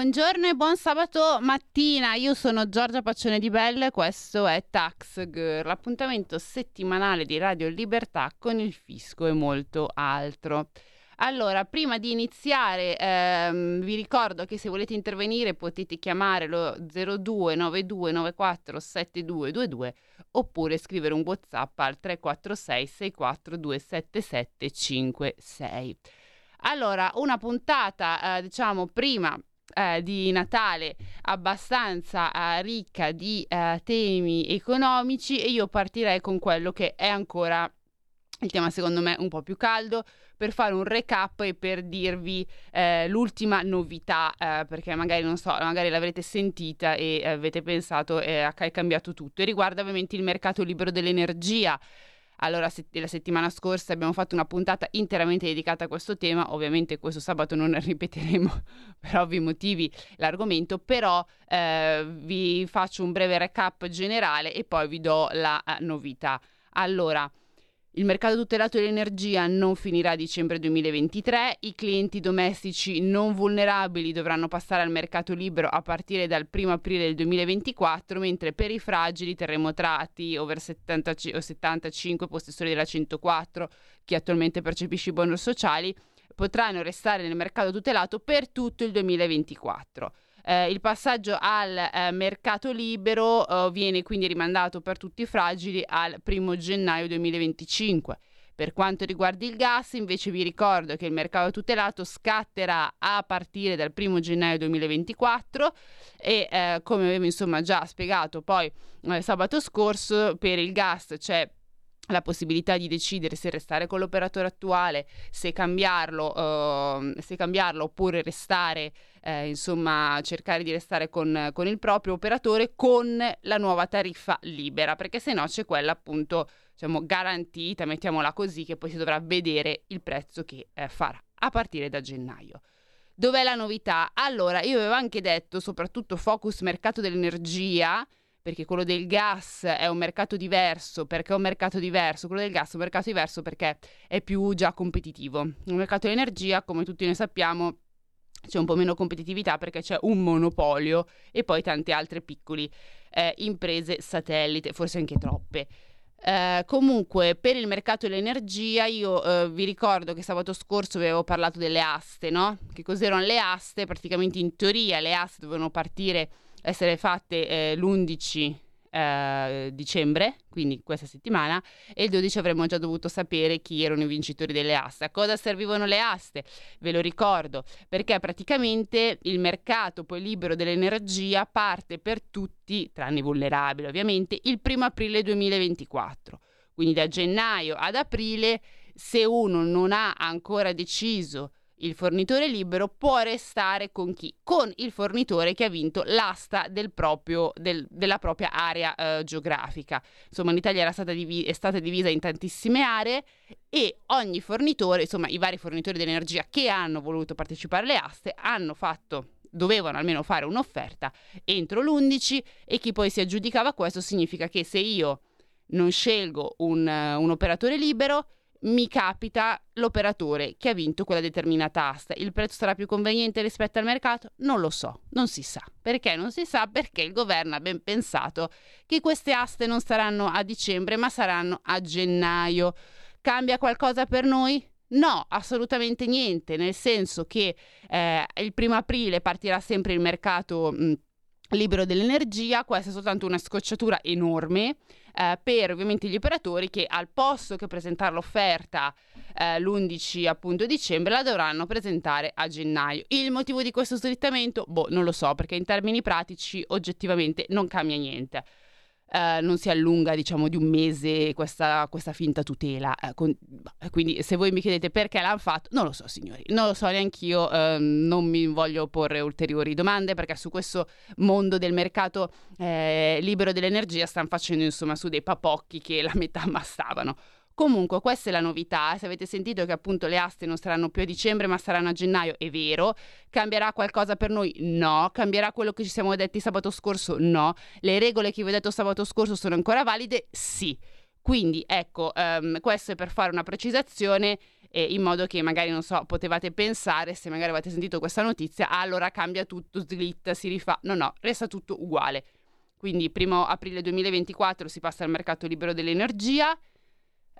Buongiorno e buon sabato mattina, io sono Giorgia Paccione di Belle e questo è Tax Girl, l'appuntamento settimanale di Radio Libertà con il fisco e molto altro. Allora, prima di iniziare, ehm, vi ricordo che se volete intervenire potete chiamare lo 0292947222 oppure scrivere un WhatsApp al 346 6427756. Allora, una puntata, eh, diciamo, prima eh, di Natale abbastanza eh, ricca di eh, temi economici e io partirei con quello che è ancora il tema secondo me un po' più caldo per fare un recap e per dirvi eh, l'ultima novità eh, perché magari non so magari l'avrete sentita e avete pensato eh, che è cambiato tutto e riguarda ovviamente il mercato libero dell'energia allora, se- la settimana scorsa abbiamo fatto una puntata interamente dedicata a questo tema, ovviamente questo sabato non ripeteremo per ovvi motivi l'argomento, però eh, vi faccio un breve recap generale e poi vi do la uh, novità. Allora, il mercato tutelato dell'energia non finirà a dicembre 2023, i clienti domestici non vulnerabili dovranno passare al mercato libero a partire dal 1 aprile del 2024, mentre per i fragili terremotati over 70, o 75 possessori della 104, chi attualmente percepisce i bonus sociali, potranno restare nel mercato tutelato per tutto il 2024. Eh, il passaggio al eh, mercato libero eh, viene quindi rimandato per tutti i fragili al 1 gennaio 2025. Per quanto riguarda il gas, invece vi ricordo che il mercato tutelato scatterà a partire dal 1 gennaio 2024 e eh, come avevo insomma già spiegato poi eh, sabato scorso per il gas c'è la possibilità di decidere se restare con l'operatore attuale, se cambiarlo, uh, se cambiarlo oppure restare, eh, insomma, cercare di restare con, con, il proprio operatore con la nuova tariffa libera, perché se no c'è quella appunto, diciamo, garantita, mettiamola così, che poi si dovrà vedere il prezzo che eh, farà a partire da gennaio. Dov'è la novità? Allora, io avevo anche detto, soprattutto focus mercato dell'energia, perché quello del gas è un mercato diverso, perché è un mercato diverso, quello del gas è un mercato diverso perché è più già competitivo. Il mercato dell'energia, come tutti noi sappiamo, c'è un po' meno competitività perché c'è un monopolio e poi tante altre piccole eh, imprese satellite, forse anche troppe. Eh, comunque, per il mercato dell'energia, io eh, vi ricordo che sabato scorso vi avevo parlato delle aste, no? Che cos'erano le aste? Praticamente in teoria le aste dovevano partire essere fatte eh, l'11 eh, dicembre, quindi questa settimana, e il 12 avremmo già dovuto sapere chi erano i vincitori delle aste. A cosa servivano le aste? Ve lo ricordo, perché praticamente il mercato poi libero dell'energia parte per tutti, tranne i vulnerabili ovviamente, il primo aprile 2024. Quindi da gennaio ad aprile, se uno non ha ancora deciso il fornitore libero può restare con chi? Con il fornitore che ha vinto l'asta del proprio, del, della propria area eh, geografica. Insomma, l'Italia stata div- è stata divisa in tantissime aree e ogni fornitore, insomma, i vari fornitori di energia che hanno voluto partecipare alle aste hanno fatto dovevano almeno fare un'offerta entro l'11 e chi poi si aggiudicava questo significa che se io non scelgo un, uh, un operatore libero mi capita l'operatore che ha vinto quella determinata asta. Il prezzo sarà più conveniente rispetto al mercato? Non lo so, non si sa. Perché non si sa? Perché il governo ha ben pensato che queste aste non saranno a dicembre, ma saranno a gennaio. Cambia qualcosa per noi? No, assolutamente niente, nel senso che eh, il primo aprile partirà sempre il mercato mh, libero dell'energia, questa è soltanto una scocciatura enorme eh, per ovviamente gli operatori che al posto che presentare l'offerta eh, l'11 appunto dicembre la dovranno presentare a gennaio. Il motivo di questo slittamento? Boh, non lo so, perché in termini pratici oggettivamente non cambia niente. Uh, non si allunga diciamo di un mese questa, questa finta tutela. Uh, con, quindi se voi mi chiedete perché l'hanno fatto non lo so signori. Non lo so neanche io uh, non mi voglio porre ulteriori domande perché su questo mondo del mercato eh, libero dell'energia stanno facendo insomma su dei papocchi che la metà bastava Comunque, questa è la novità. Se avete sentito che appunto le aste non saranno più a dicembre, ma saranno a gennaio, è vero. Cambierà qualcosa per noi? No. Cambierà quello che ci siamo detti sabato scorso? No. Le regole che vi ho detto sabato scorso sono ancora valide? Sì. Quindi, ecco, um, questo è per fare una precisazione eh, in modo che magari, non so, potevate pensare, se magari avete sentito questa notizia, ah, allora cambia tutto, slitta, si rifà. No, no, resta tutto uguale. Quindi, primo aprile 2024 si passa al mercato libero dell'energia.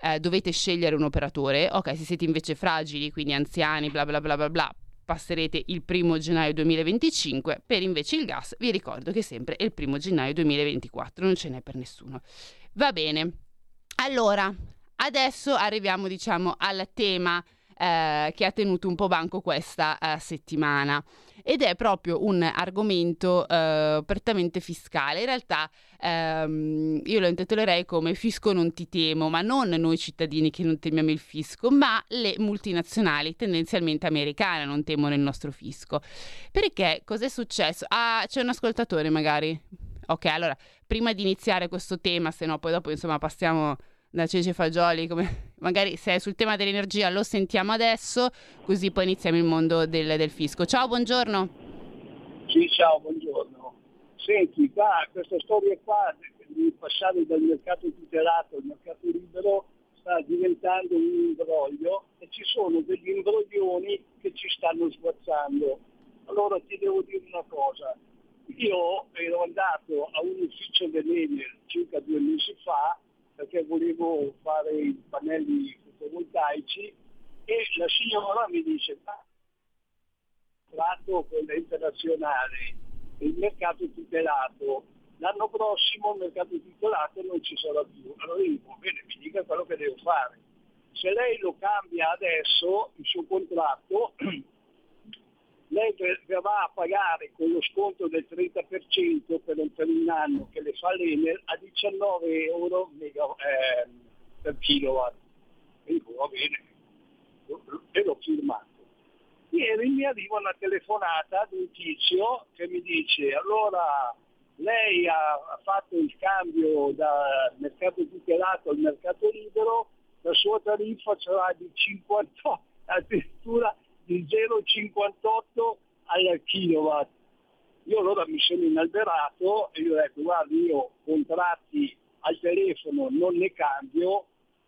Eh, dovete scegliere un operatore. Ok, se siete invece fragili, quindi anziani, bla bla bla bla bla, passerete il primo gennaio 2025. Per invece il gas, vi ricordo che sempre è il primo gennaio 2024, non ce n'è per nessuno. Va bene. Allora, Adesso arriviamo, diciamo, al tema eh, che ha tenuto un po' banco questa eh, settimana ed è proprio un argomento eh, prettamente fiscale. In realtà ehm, io lo intitolerei come fisco non ti temo, ma non noi cittadini che non temiamo il fisco, ma le multinazionali tendenzialmente americane non temono il nostro fisco. Perché cos'è successo? Ah, c'è un ascoltatore magari. Ok, allora, prima di iniziare questo tema, se no poi dopo insomma passiamo da Cece Fagioli, come magari se è sul tema dell'energia lo sentiamo adesso, così poi iniziamo il mondo del, del fisco. Ciao, buongiorno. Sì, ciao, buongiorno. Senti, qua, questa storia qua di passare dal mercato tutelato al mercato libero sta diventando un imbroglio e ci sono degli imbroglioni che ci stanno sguazzando. Allora ti devo dire una cosa, io ero andato a un ufficio dell'Enel circa due mesi fa perché volevo fare i pannelli fotovoltaici e la signora mi dice ma tratto quella internazionale, il mercato tutelato, l'anno prossimo il mercato tutelato non ci sarà più. Allora dico, bene, mi dica quello che devo fare. Se lei lo cambia adesso, il suo contratto, lei verrà a pagare con lo sconto del 30% per un, per un anno che le fa l'Enel a 19 euro mega, eh, per kilowatt. Dico, va bene, e l'ho firmato. Ieri mi arriva una telefonata di un tizio che mi dice, allora lei ha fatto il cambio dal mercato tutelato al mercato libero, la sua tariffa sarà di 58, addirittura di 0,58 al kilowatt. Io allora mi sono inalberato e gli ho detto guarda io contratti al telefono non ne cambio,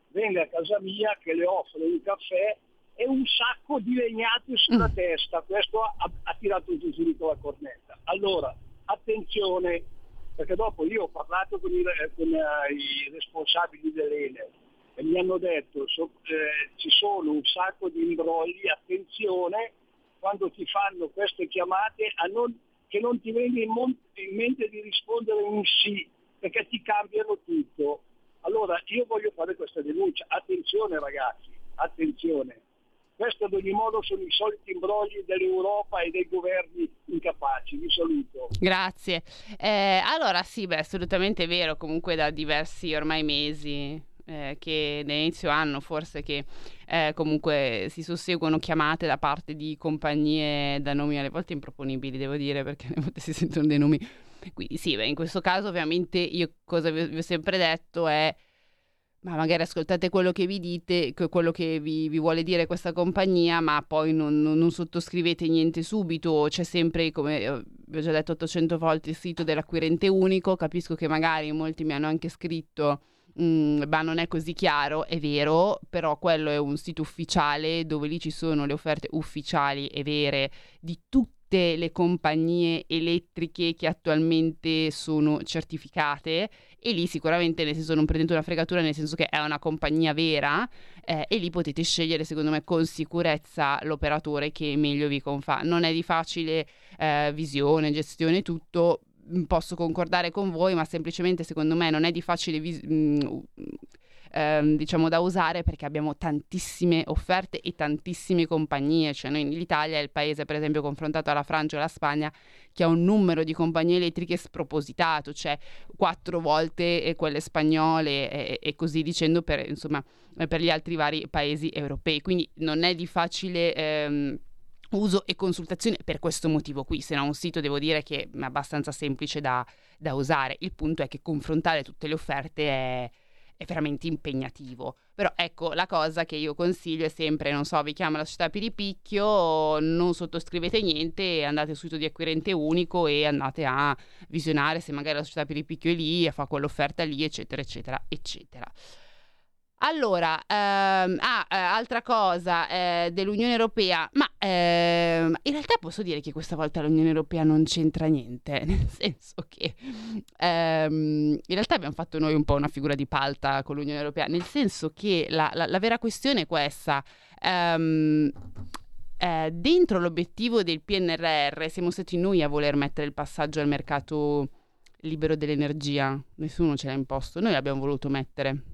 venga a casa mia che le offro un caffè e un sacco di legnate sulla mm. testa. Questo ha, ha tirato subito la cornetta. Allora, attenzione, perché dopo io ho parlato con i, con i responsabili dell'Enel e mi hanno detto so, eh, ci sono un sacco di imbrogli, attenzione quando ti fanno queste chiamate non, che non ti venga in, mon- in mente di rispondere un sì, perché ti cambiano tutto. Allora io voglio fare questa denuncia, attenzione ragazzi, attenzione. Questo ad ogni modo sono i soliti imbrogli dell'Europa e dei governi incapaci. Vi saluto. Grazie. Eh, allora sì, beh, assolutamente vero, comunque da diversi ormai mesi eh, che all'inizio anno forse che eh, comunque si susseguono chiamate da parte di compagnie da nomi alle volte improponibili, devo dire, perché alle volte si sentono dei nomi. Quindi sì, beh, in questo caso ovviamente io cosa vi, vi ho sempre detto è ma magari ascoltate quello che vi dite, quello che vi, vi vuole dire questa compagnia, ma poi non, non, non, sottoscrivete niente subito, c'è sempre, come eh, vi ho già detto 800 volte, il sito dell'acquirente unico, capisco che magari molti mi hanno anche scritto Mm, ma non è così chiaro, è vero, però quello è un sito ufficiale dove lì ci sono le offerte ufficiali e vere di tutte le compagnie elettriche che attualmente sono certificate e lì sicuramente nel senso non prendete una fregatura nel senso che è una compagnia vera eh, e lì potete scegliere secondo me con sicurezza l'operatore che meglio vi confà. Non è di facile eh, visione, gestione, tutto, posso concordare con voi, ma semplicemente secondo me non è di facile vis- mh, mm, ehm, diciamo da usare perché abbiamo tantissime offerte e tantissime compagnie, cioè noi l'Italia è il paese per esempio confrontato alla Francia e alla Spagna che ha un numero di compagnie elettriche spropositato, cioè quattro volte quelle spagnole e, e così dicendo per, insomma, per gli altri vari paesi europei, quindi non è di facile... Ehm, uso e consultazione per questo motivo qui, se no un sito devo dire che è abbastanza semplice da, da usare. Il punto è che confrontare tutte le offerte è, è veramente impegnativo. Però ecco, la cosa che io consiglio è sempre, non so, vi chiamo la società Piripicchio, non sottoscrivete niente, andate sul sito di acquirente unico e andate a visionare se magari la società Piripicchio è lì fa quell'offerta lì, eccetera, eccetera, eccetera. Allora, ehm, ah, eh, altra cosa eh, dell'Unione Europea, ma ehm, in realtà posso dire che questa volta l'Unione Europea non c'entra niente, nel senso che ehm, in realtà abbiamo fatto noi un po' una figura di palta con l'Unione Europea, nel senso che la, la, la vera questione è questa. ehm, eh, dentro l'obiettivo del PNRR siamo stati noi a voler mettere il passaggio al mercato libero dell'energia, nessuno ce l'ha imposto, noi l'abbiamo voluto mettere.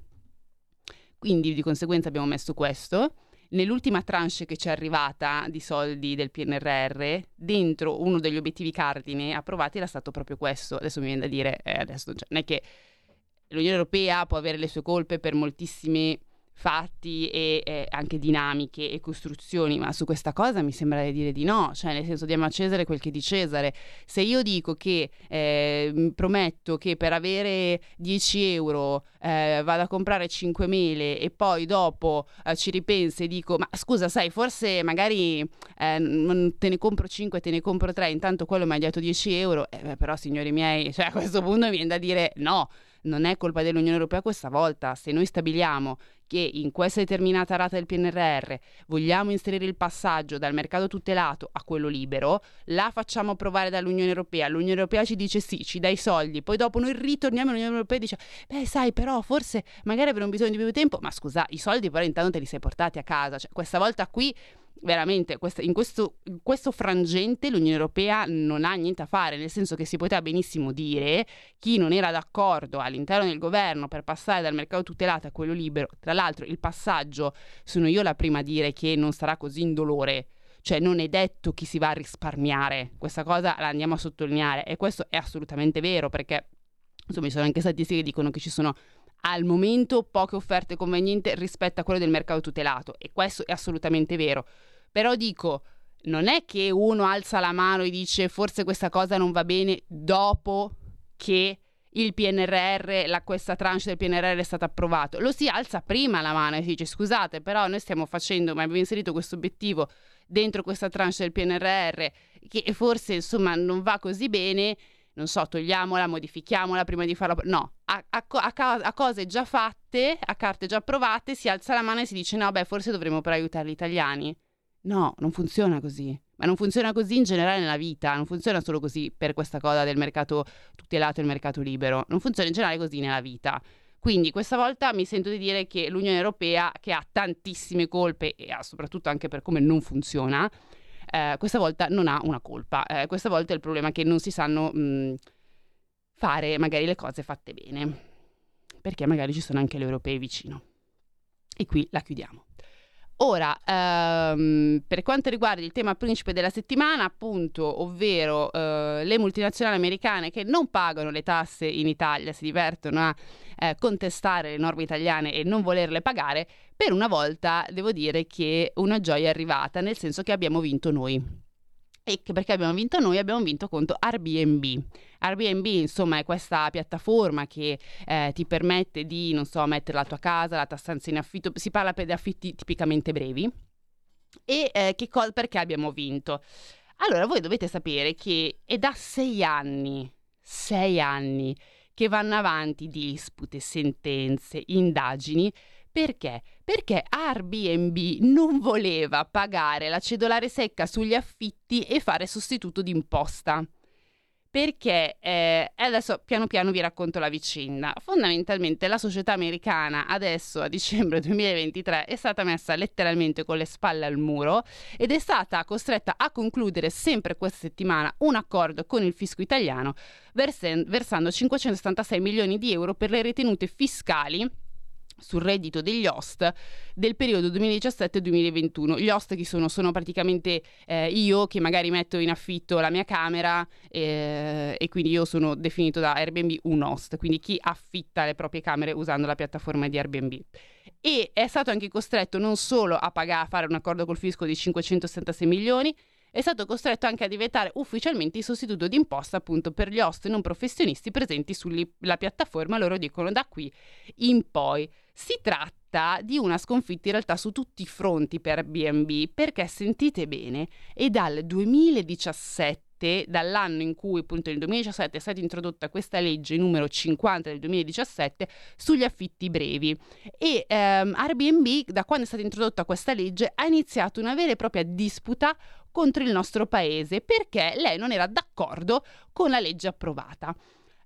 Quindi di conseguenza abbiamo messo questo. Nell'ultima tranche che ci è arrivata di soldi del PNRR, dentro uno degli obiettivi cardine approvati era stato proprio questo. Adesso mi viene da dire, eh, adesso non è che l'Unione Europea può avere le sue colpe per moltissime fatti e eh, anche dinamiche e costruzioni, ma su questa cosa mi sembra di dire di no, cioè nel senso diamo a Cesare quel che di Cesare. Se io dico che eh, prometto che per avere 10 euro eh, vado a comprare 5 mele e poi dopo eh, ci ripenso e dico ma scusa sai forse magari eh, te ne compro 5, te ne compro 3, intanto quello mi ha dato 10 euro, eh, però signori miei, cioè a questo punto mi viene da dire no non è colpa dell'Unione Europea questa volta. Se noi stabiliamo che in questa determinata rata del PNRR vogliamo inserire il passaggio dal mercato tutelato a quello libero, la facciamo approvare dall'Unione Europea. L'Unione Europea ci dice sì, ci dà i soldi, poi dopo noi ritorniamo all'Unione Europea e dice beh sai però forse magari avremo bisogno di più tempo, ma scusa, i soldi però intanto te li sei portati a casa. Cioè, questa volta qui veramente questa, in, questo, in, questo, frangente l'Unione Europea non ha niente a fare, nel senso che si poteva benissimo dire chi non era d'accordo all'interno del governo per passare dal mercato tutelato a quello libero, tra l'altro il passaggio sono io la prima a dire che non sarà così indolore. Cioè non è detto chi si va a risparmiare, questa cosa la andiamo a sottolineare e questo è assolutamente vero perché insomma ci sono anche statistiche che dicono che ci sono al momento poche offerte convenienti rispetto a quelle del mercato tutelato e questo è assolutamente vero. Però dico, non è che uno alza la mano e dice forse questa cosa non va bene dopo che il PNRR, la, questa tranche del PNRR è stata approvato. Lo si alza prima la mano e si dice scusate, però noi stiamo facendo, ma abbiamo inserito questo obiettivo dentro questa tranche del PNRR che forse insomma non va così bene non so, togliamola, modifichiamola prima di farla. No, a, a, a, a, cose già fatte, a carte già approvate, si alza la mano e si dice no, beh, forse dovremmo per aiutare gli italiani. No, non funziona così. Ma non funziona così in generale nella vita, non funziona solo così per questa cosa del mercato tutelato e il mercato libero, non funziona in generale così nella vita. Quindi questa volta mi sento di dire che l'Unione Europea, che ha tantissime colpe e ha soprattutto anche per come non funziona, eh, questa volta non ha una colpa. Eh, questa volta il problema è che non si sanno mh, fare magari le cose fatte bene, perché magari ci sono anche le europee vicino. E qui la chiudiamo. Ora, ehm, per quanto riguarda il tema principe della settimana, appunto, ovvero eh, le multinazionali americane che non pagano le tasse in Italia, si divertono a eh, contestare le norme italiane e non volerle pagare, per una volta devo dire che una gioia è arrivata, nel senso che abbiamo vinto noi. E perché abbiamo vinto noi? Abbiamo vinto contro Airbnb. Airbnb, insomma, è questa piattaforma che eh, ti permette di, non so, mettere la tua casa, la tua stanza in affitto. Si parla per affitti tipicamente brevi. E eh, che cosa, perché abbiamo vinto? Allora, voi dovete sapere che è da sei anni, sei anni, che vanno avanti dispute, sentenze, indagini perché? Perché Airbnb non voleva pagare la cedolare secca sugli affitti e fare sostituto d'imposta. Perché eh, adesso piano piano vi racconto la vicenda. Fondamentalmente la società americana adesso a dicembre 2023 è stata messa letteralmente con le spalle al muro ed è stata costretta a concludere sempre questa settimana un accordo con il fisco italiano versen- versando 576 milioni di euro per le ritenute fiscali sul reddito degli host del periodo 2017-2021. Gli host chi sono? Sono praticamente eh, io che magari metto in affitto la mia camera eh, e quindi io sono definito da Airbnb un host, quindi chi affitta le proprie camere usando la piattaforma di Airbnb. E è stato anche costretto non solo a pagare, a fare un accordo col fisco di 566 milioni, è stato costretto anche a diventare ufficialmente il sostituto d'imposta appunto per gli host non professionisti presenti sulla piattaforma, loro dicono da qui in poi. Si tratta di una sconfitta in realtà su tutti i fronti per Airbnb, perché sentite bene, è dal 2017 dall'anno in cui appunto nel 2017 è stata introdotta questa legge numero 50 del 2017 sugli affitti brevi e ehm, Airbnb da quando è stata introdotta questa legge ha iniziato una vera e propria disputa contro il nostro paese perché lei non era d'accordo con la legge approvata.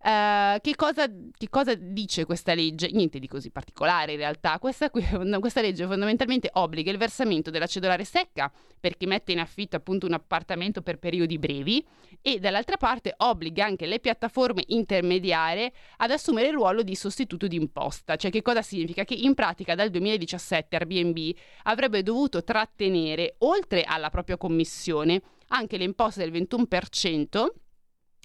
Uh, che, cosa, che, cosa, dice questa legge? Niente di così particolare in realtà. Questa, qui, questa, legge fondamentalmente obbliga il versamento della cedolare secca per chi mette in affitto appunto un appartamento per periodi brevi e dall'altra parte obbliga anche le piattaforme intermediarie ad assumere il ruolo di sostituto d'imposta. Cioè che cosa significa? Che in pratica dal 2017 Airbnb avrebbe dovuto trattenere oltre alla propria commissione anche le imposte del 21%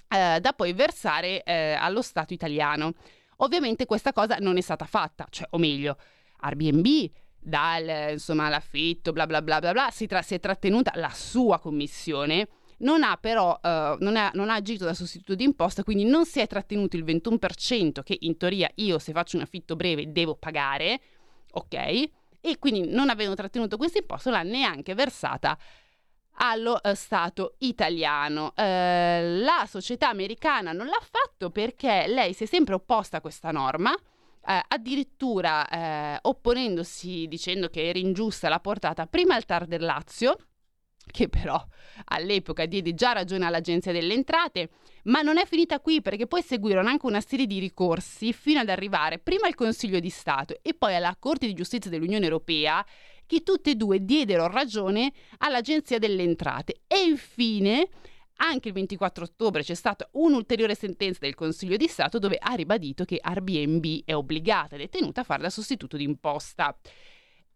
eh, da poi versare eh, allo Stato italiano. Ovviamente questa cosa non è stata fatta, cioè, o meglio, Airbnb dal insomma l'affitto bla bla bla bla bla si, tra- si è trattenuta la sua commissione non ha però uh, non, ha, non, ha, agito da sostituto d'imposta, quindi non si è trattenuto il 21% che in teoria io se faccio un affitto breve devo pagare, ok? E quindi non avendo trattenuto questa imposta l'ha neanche versata allo eh, Stato italiano. Eh, la società americana non l'ha fatto perché lei si è sempre opposta a questa norma. Eh, addirittura eh, opponendosi dicendo che era ingiusta la portata prima al TAR del Lazio, che però all'epoca diede già ragione all'Agenzia delle Entrate, ma non è finita qui perché poi seguirono anche una serie di ricorsi fino ad arrivare prima al Consiglio di Stato e poi alla Corte di Giustizia dell'Unione Europea che tutte e due diedero ragione all'Agenzia delle Entrate. E infine, anche il 24 ottobre c'è stata un'ulteriore sentenza del Consiglio di Stato dove ha ribadito che Airbnb è obbligata ed è tenuta a fare da sostituto d'imposta.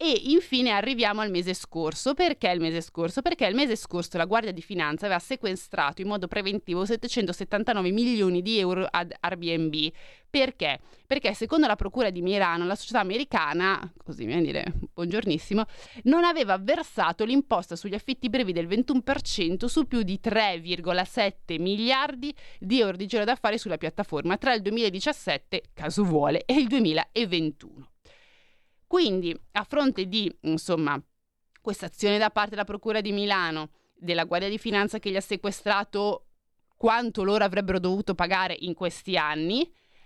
E infine arriviamo al mese scorso. Perché il mese scorso? Perché il mese scorso la Guardia di Finanza aveva sequestrato in modo preventivo 779 milioni di euro ad Airbnb. Perché? Perché secondo la Procura di Milano la società americana, così mi viene a dire buongiornissimo, non aveva versato l'imposta sugli affitti brevi del 21% su più di 3,7 miliardi di euro di giro d'affari sulla piattaforma tra il 2017, caso vuole, e il 2021. Quindi, a fronte di, insomma, questa azione da parte della Procura di Milano, della Guardia di Finanza che gli ha sequestrato quanto loro avrebbero dovuto pagare in questi anni,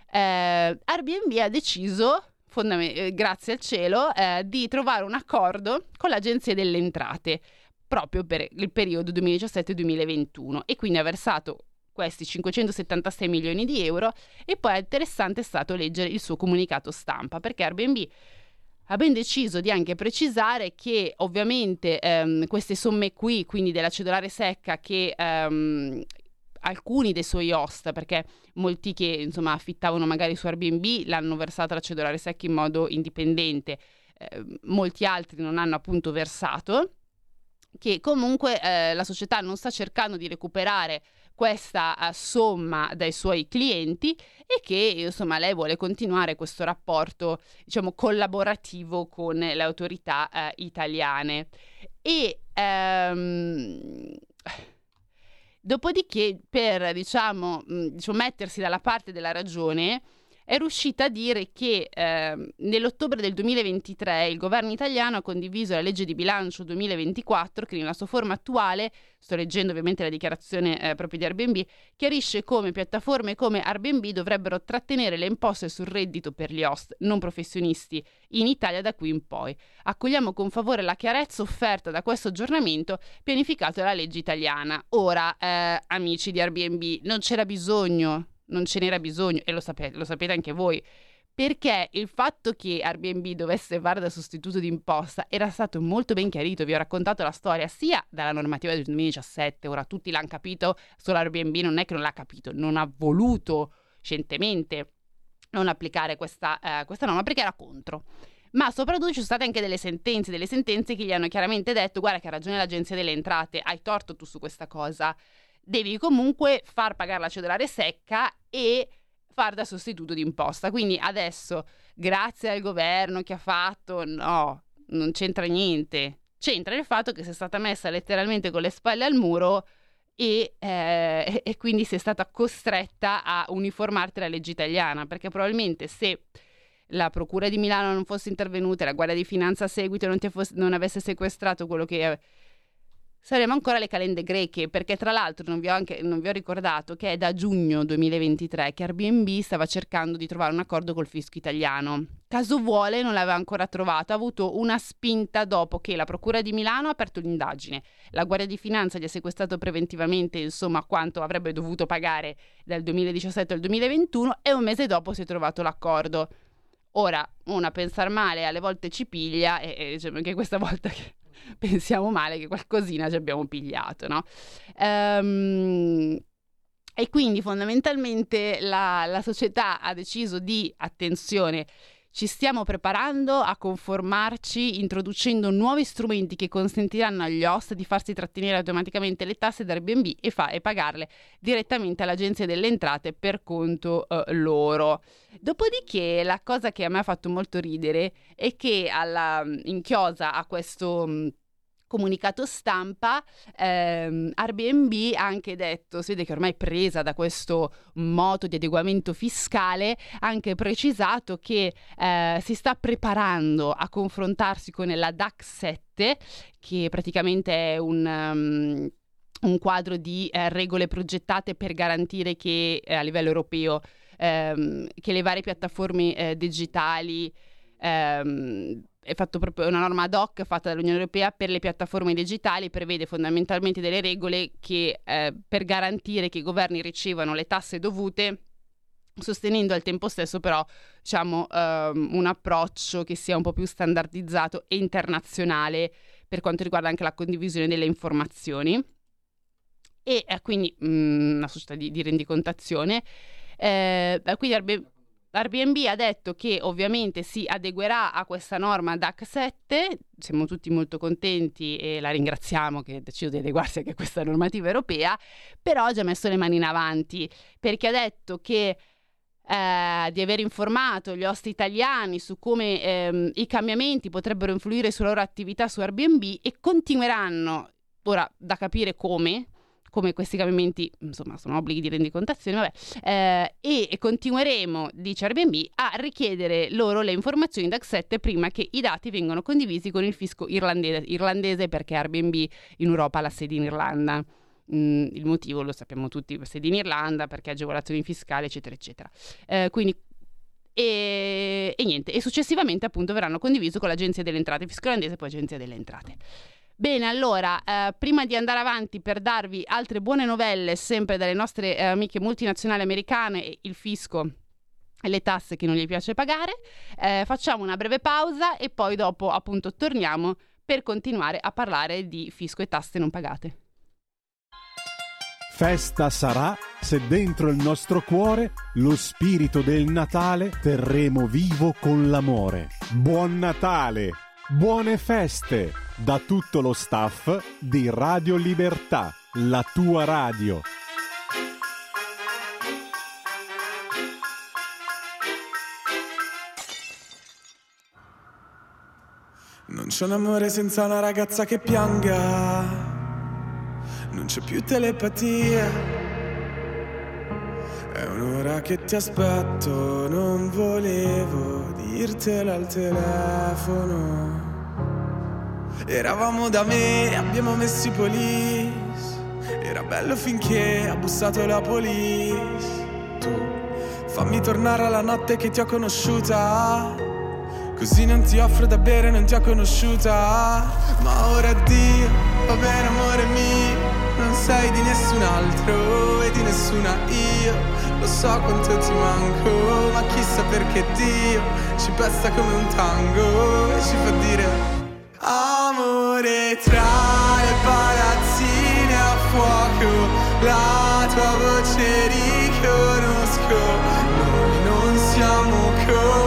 eh, Airbnb ha deciso, fondament- eh, grazie al cielo, eh, di trovare un accordo con l'Agenzia delle Entrate proprio per il periodo 2017-2021 e quindi ha versato questi 576 milioni di euro e poi è interessante stato leggere il suo comunicato stampa perché Airbnb ha ben deciso di anche precisare che ovviamente ehm, queste somme qui, quindi della cedolare secca che ehm, alcuni dei suoi host, perché molti che insomma affittavano magari su Airbnb l'hanno versata la cedolare secca in modo indipendente, eh, molti altri non hanno appunto versato, che comunque eh, la società non sta cercando di recuperare questa uh, somma dai suoi clienti e che insomma lei vuole continuare questo rapporto diciamo collaborativo con le autorità uh, italiane. E um, dopodiché per diciamo, mh, diciamo mettersi dalla parte della ragione è riuscita a dire che eh, nell'ottobre del 2023 il governo italiano ha condiviso la legge di bilancio 2024 che nella sua forma attuale, sto leggendo ovviamente la dichiarazione eh, proprio di Airbnb, chiarisce come piattaforme come Airbnb dovrebbero trattenere le imposte sul reddito per gli host non professionisti in Italia da qui in poi. Accogliamo con favore la chiarezza offerta da questo aggiornamento pianificato dalla legge italiana. Ora, eh, amici di Airbnb, non c'era bisogno non ce n'era bisogno e lo sapete, lo sapete anche voi. Perché il fatto che Airbnb dovesse fare da sostituto d'imposta era stato molto ben chiarito, vi ho raccontato la storia sia dalla normativa del 2017, ora tutti l'hanno capito, solo Airbnb non è che non l'ha capito, non ha voluto scientemente non applicare questa, eh, questa norma perché era contro ma soprattutto ci sono state anche delle sentenze, delle sentenze che gli hanno chiaramente detto guarda che ha ragione l'agenzia delle entrate, hai torto tu su questa cosa, devi comunque far pagare la cedolare secca e far da sostituto d'imposta. Quindi adesso, grazie al governo che ha fatto, no, non c'entra niente. c'entra il fatto che sei stata messa letteralmente con le spalle al muro e, eh, e quindi sei stata costretta a uniformarti alla legge italiana, perché probabilmente se la Procura di Milano non fosse intervenuta, la Guardia di Finanza a seguito non, fosse, non avesse sequestrato quello che saremo ancora alle calende greche, perché tra l'altro non vi, ho anche, non vi ho ricordato che è da giugno 2023 che Airbnb stava cercando di trovare un accordo col fisco italiano. Caso vuole non l'aveva ancora trovato, ha avuto una spinta dopo che la Procura di Milano ha aperto l'indagine, la Guardia di Finanza gli ha sequestrato preventivamente insomma quanto avrebbe dovuto pagare dal 2017 al 2021 e un mese dopo si è trovato l'accordo. Ora, una pensar male alle volte ci piglia e, e diciamo che questa volta che pensiamo male che qualcosina ci abbiamo pigliato, no? Um, e quindi fondamentalmente la, la società ha deciso di, attenzione, ci stiamo preparando a conformarci introducendo nuovi strumenti che consentiranno agli host di farsi trattenere automaticamente le tasse da Airbnb e, fa- e pagarle direttamente all'Agenzia delle Entrate per conto uh, loro. Dopodiché la cosa che a me ha fatto molto ridere è che alla, in chiosa a questo... Comunicato stampa, ehm, Airbnb ha anche detto, si vede che ormai è presa da questo moto di adeguamento fiscale, ha anche precisato che eh, si sta preparando a confrontarsi con la DAC 7, che praticamente è un... Um, un quadro di eh, regole progettate per garantire che eh, a livello europeo ehm, che le varie piattaforme eh, digitali ehm, è fatto proprio una norma ad hoc fatta dall'Unione Europea per le piattaforme digitali, prevede fondamentalmente delle regole che eh, per garantire che i governi ricevano le tasse dovute sostenendo al tempo stesso però diciamo um, un approccio che sia un po' più standardizzato e internazionale per quanto riguarda anche la condivisione delle informazioni. E eh, quindi mh, mm, una società di, di rendicontazione. Eh, quindi avrebbe Airbnb ha detto che ovviamente si adeguerà a questa norma DAC 7, siamo tutti molto contenti e la ringraziamo che ha deciso di adeguarsi anche a questa normativa europea, però ha già messo le mani in avanti perché ha detto che eh, di aver informato gli host italiani su come ehm, i cambiamenti potrebbero influire sulla loro attività su Airbnb e continueranno, ora da capire come, come questi cambiamenti, insomma, sono obblighi di rendicontazione, vabbè, eh, e, continueremo, dice Airbnb, a richiedere loro le informazioni DAX 7 prima che i dati vengano condivisi con il fisco irlandese, irlandese perché Airbnb in Europa ha la sede in Irlanda. Mm, il motivo lo sappiamo tutti, sede in Irlanda perché agevolazioni fiscali, eccetera, eccetera. Eh, quindi e, e, niente, e successivamente appunto verranno condivisi con l'Agenzia delle Entrate, fisco olandese e poi Agenzia delle Entrate. Bene, allora, eh, prima di andare avanti per darvi altre buone novelle, sempre dalle nostre eh, amiche multinazionali americane, il fisco e le tasse che non gli piace pagare, eh, facciamo una breve pausa e poi dopo appunto torniamo per continuare a parlare di fisco e tasse non pagate. Festa sarà se dentro il nostro cuore lo spirito del Natale terremo vivo con l'amore. Buon Natale! Buone feste da tutto lo staff di Radio Libertà, la tua radio. Non c'è un amore senza una ragazza che pianga, non c'è più telepatia. È un'ora che ti aspetto, non volevo dirtela al telefono. Eravamo da me, abbiamo messo i police. Era bello finché ha bussato la police. Tu fammi tornare alla notte che ti ho conosciuta. Così non ti offro da bere, non ti ho conosciuta. Ma ora addio, va bene amore mio. Non sei di nessun altro e di nessuna io lo so quanto ti manco, ma chissà perché Dio ci pesta come un tango e ci fa dire Amore tra le palazzine a fuoco, la tua voce riconosco, noi non siamo come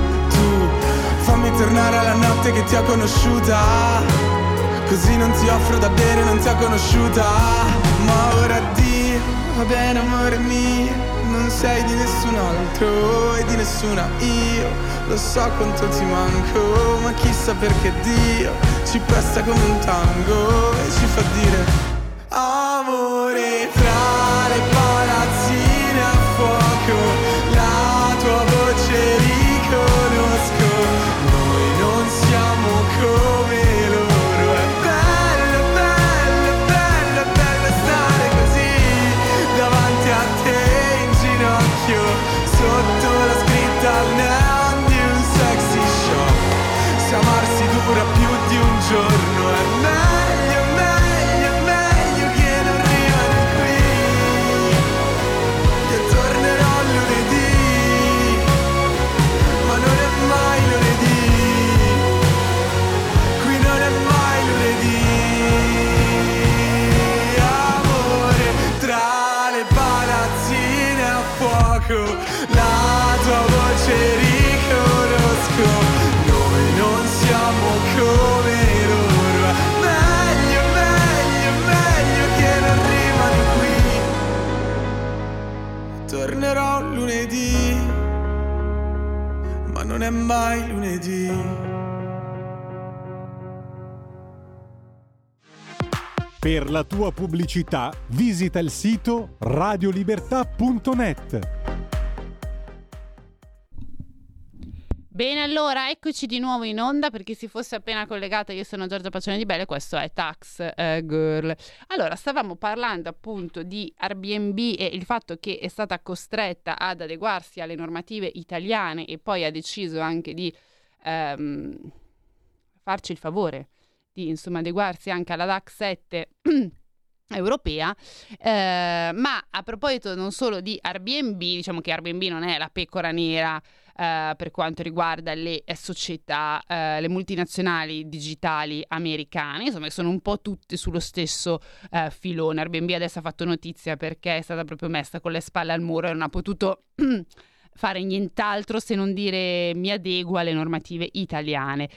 Tornare alla notte che ti ho conosciuta. Così non ti offro da bere, non ti ho conosciuta. Ma ora Dio, va bene amore mio. Non sei di nessun altro e di nessuna io. Lo so quanto ti manco, ma chissà perché Dio ci presta come un tango e ci fa dire Amore tra pubblicità visita il sito radiolibertà.net. Bene, allora eccoci di nuovo in onda per chi si fosse appena collegata. Io sono Giorgia Pacione di Belle, questo è Tax eh, Girl. Allora, stavamo parlando appunto di Airbnb e il fatto che è stata costretta ad adeguarsi alle normative italiane e poi ha deciso anche di ehm, farci il favore di insomma adeguarsi anche alla DAC 7 europea, eh, ma a proposito non solo di Airbnb, diciamo che Airbnb non è la pecora nera eh, per quanto riguarda le eh, società, eh, le multinazionali digitali americane, insomma sono un po' tutte sullo stesso eh, filone. Airbnb adesso ha fatto notizia perché è stata proprio messa con le spalle al muro e non ha potuto fare nient'altro se non dire mi adeguo alle normative italiane.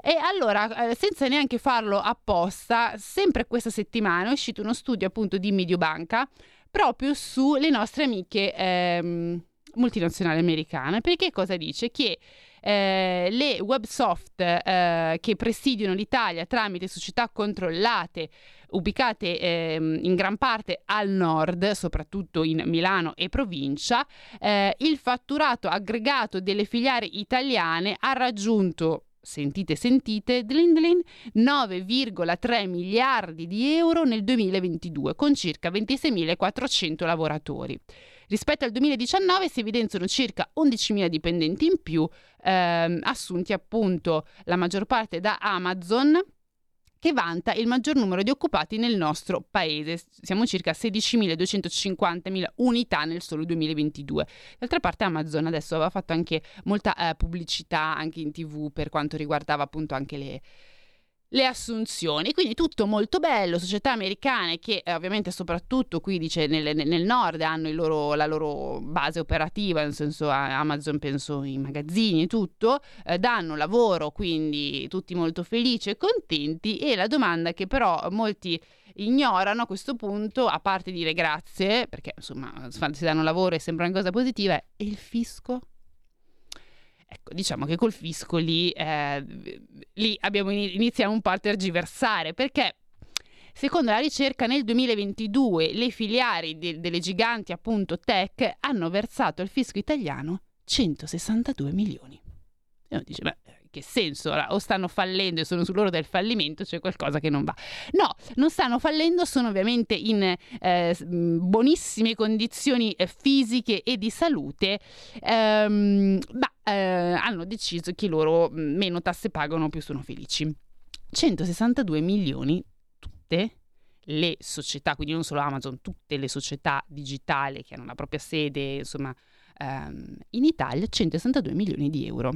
E allora, eh, senza neanche farlo apposta, sempre questa settimana è uscito uno studio appunto di Mediobanca proprio sulle nostre amiche ehm, multinazionali americane. Perché cosa dice? Che eh, le websoft eh, che presidiano l'Italia tramite società controllate ubicate ehm, in gran parte al nord, soprattutto in Milano e provincia, eh, il fatturato aggregato delle filiali italiane ha raggiunto sentite sentite, dlin, 9,3 miliardi di euro nel 2022 con circa 26.400 lavoratori. Rispetto al 2019 si evidenziano circa 11.000 dipendenti in più, ehm, assunti appunto la maggior parte da Amazon che vanta il maggior numero di occupati nel nostro paese. Siamo circa 16.250.000 unità nel solo 2022. D'altra parte Amazon adesso aveva fatto anche molta eh, pubblicità anche in tv per quanto riguardava appunto anche le, le assunzioni, quindi tutto molto bello, società americane che eh, ovviamente soprattutto qui dice nel, nel nord hanno loro, la loro base operativa, nel senso Amazon penso i magazzini e tutto, eh, danno lavoro, quindi tutti molto felici e contenti e la domanda che però molti ignorano a questo punto, a parte dire grazie, perché insomma si danno lavoro e sembra una cosa positiva, è il fisco? Ecco, diciamo che col fisco lì, eh, lì ini- iniziamo un po' a tergiversare perché secondo la ricerca nel 2022 le filiali de- delle giganti appunto tech hanno versato al fisco italiano 162 milioni. E uno dice, beh, che senso? O stanno fallendo e sono sull'oro del fallimento, c'è qualcosa che non va. No, non stanno fallendo, sono ovviamente in eh, buonissime condizioni eh, fisiche e di salute, ehm, ma eh, hanno deciso che loro meno tasse pagano più sono felici. 162 milioni tutte le società, quindi non solo Amazon, tutte le società digitali che hanno la propria sede, insomma, ehm, in Italia, 162 milioni di euro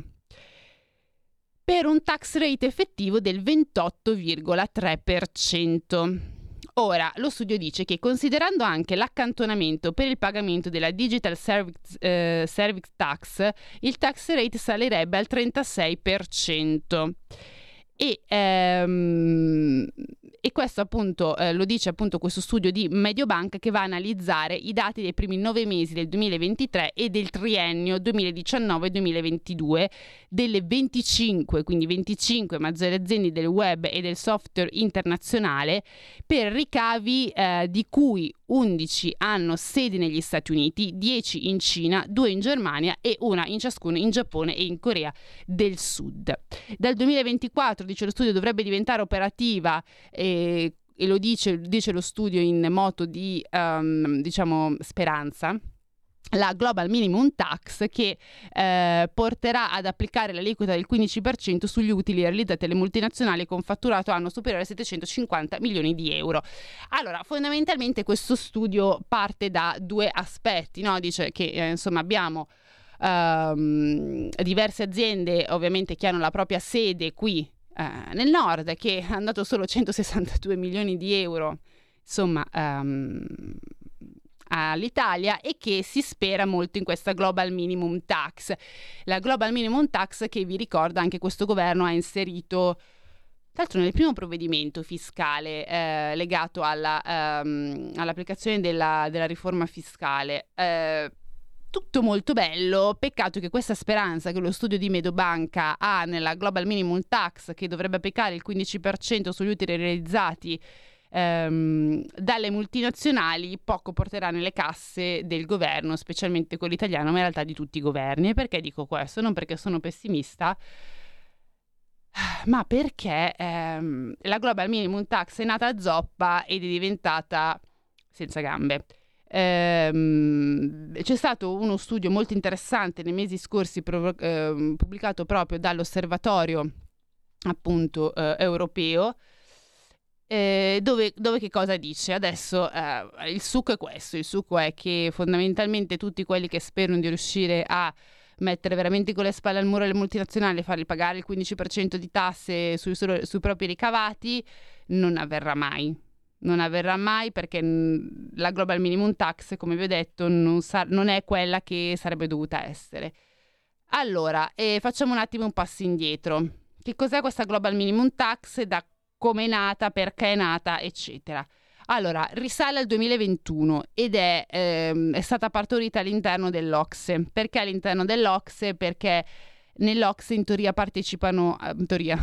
per un tax rate effettivo del 28,3%. Ora, lo studio dice che considerando anche l'accantonamento per il pagamento della Digital Service, eh, Service Tax, il tax rate salirebbe al 36%. E, ehm, e questo appunto eh, lo dice appunto questo studio di Mediobanca che va a analizzare i dati dei primi nove mesi del 2023 e del triennio 2019-2022 delle 25, quindi 25 maggiori aziende del web e del software internazionale per ricavi eh, di cui 11 hanno sedi negli Stati Uniti, 10 in Cina, 2 in Germania e una in ciascuno in Giappone e in Corea del Sud. Dal 2024, dice lo studio, dovrebbe diventare operativa eh, e lo dice, dice, lo studio in moto di um, diciamo, speranza la Global Minimum Tax che eh, porterà ad applicare l'aliquota del 15% sugli utili realizzati alle multinazionali con fatturato anno superiore a 750 milioni di euro. Allora, fondamentalmente questo studio parte da due aspetti, no? dice che eh, insomma abbiamo ehm, diverse aziende ovviamente che hanno la propria sede qui eh, nel nord che hanno dato solo 162 milioni di euro, insomma... Um, all'Italia e che si spera molto in questa Global Minimum Tax. La Global Minimum Tax che vi ricordo anche questo governo ha inserito tra l'altro nel primo provvedimento fiscale eh, legato alla, ehm, all'applicazione della, della, riforma fiscale. Eh, tutto molto bello, peccato che questa speranza che lo studio di Medobanca ha nella Global Minimum Tax che dovrebbe applicare il 15% sugli utili realizzati ehm, dalle multinazionali poco porterà nelle casse del governo, specialmente quello italiano, ma in realtà di tutti i governi. E perché dico questo? Non perché sono pessimista, ma perché ehm, la Global Minimum Tax è nata a zoppa ed è diventata senza gambe. Ehm, c'è stato uno studio molto interessante nei mesi scorsi provo- eh, pubblicato proprio dall'osservatorio appunto eh, europeo eh, dove, dove, che cosa dice? Adesso eh, il succo è questo, il succo è che fondamentalmente tutti quelli che sperano di riuscire a mettere veramente con le spalle al muro le multinazionali e fargli pagare il 15% di tasse sui, sui propri ricavati, non avverrà mai. Non avverrà mai perché la Global Minimum Tax, come vi ho detto, non, sa- non è quella che sarebbe dovuta essere. Allora, eh, facciamo un attimo un passo indietro. Che cos'è questa Global Minimum Tax? Da come è nata, perché è nata, eccetera. Allora, risale al 2021 ed è, ehm, è stata partorita all'interno dell'Ocse. Perché all'interno dell'Ocse? Perché nell'Ocse in teoria partecipano, eh, in teoria,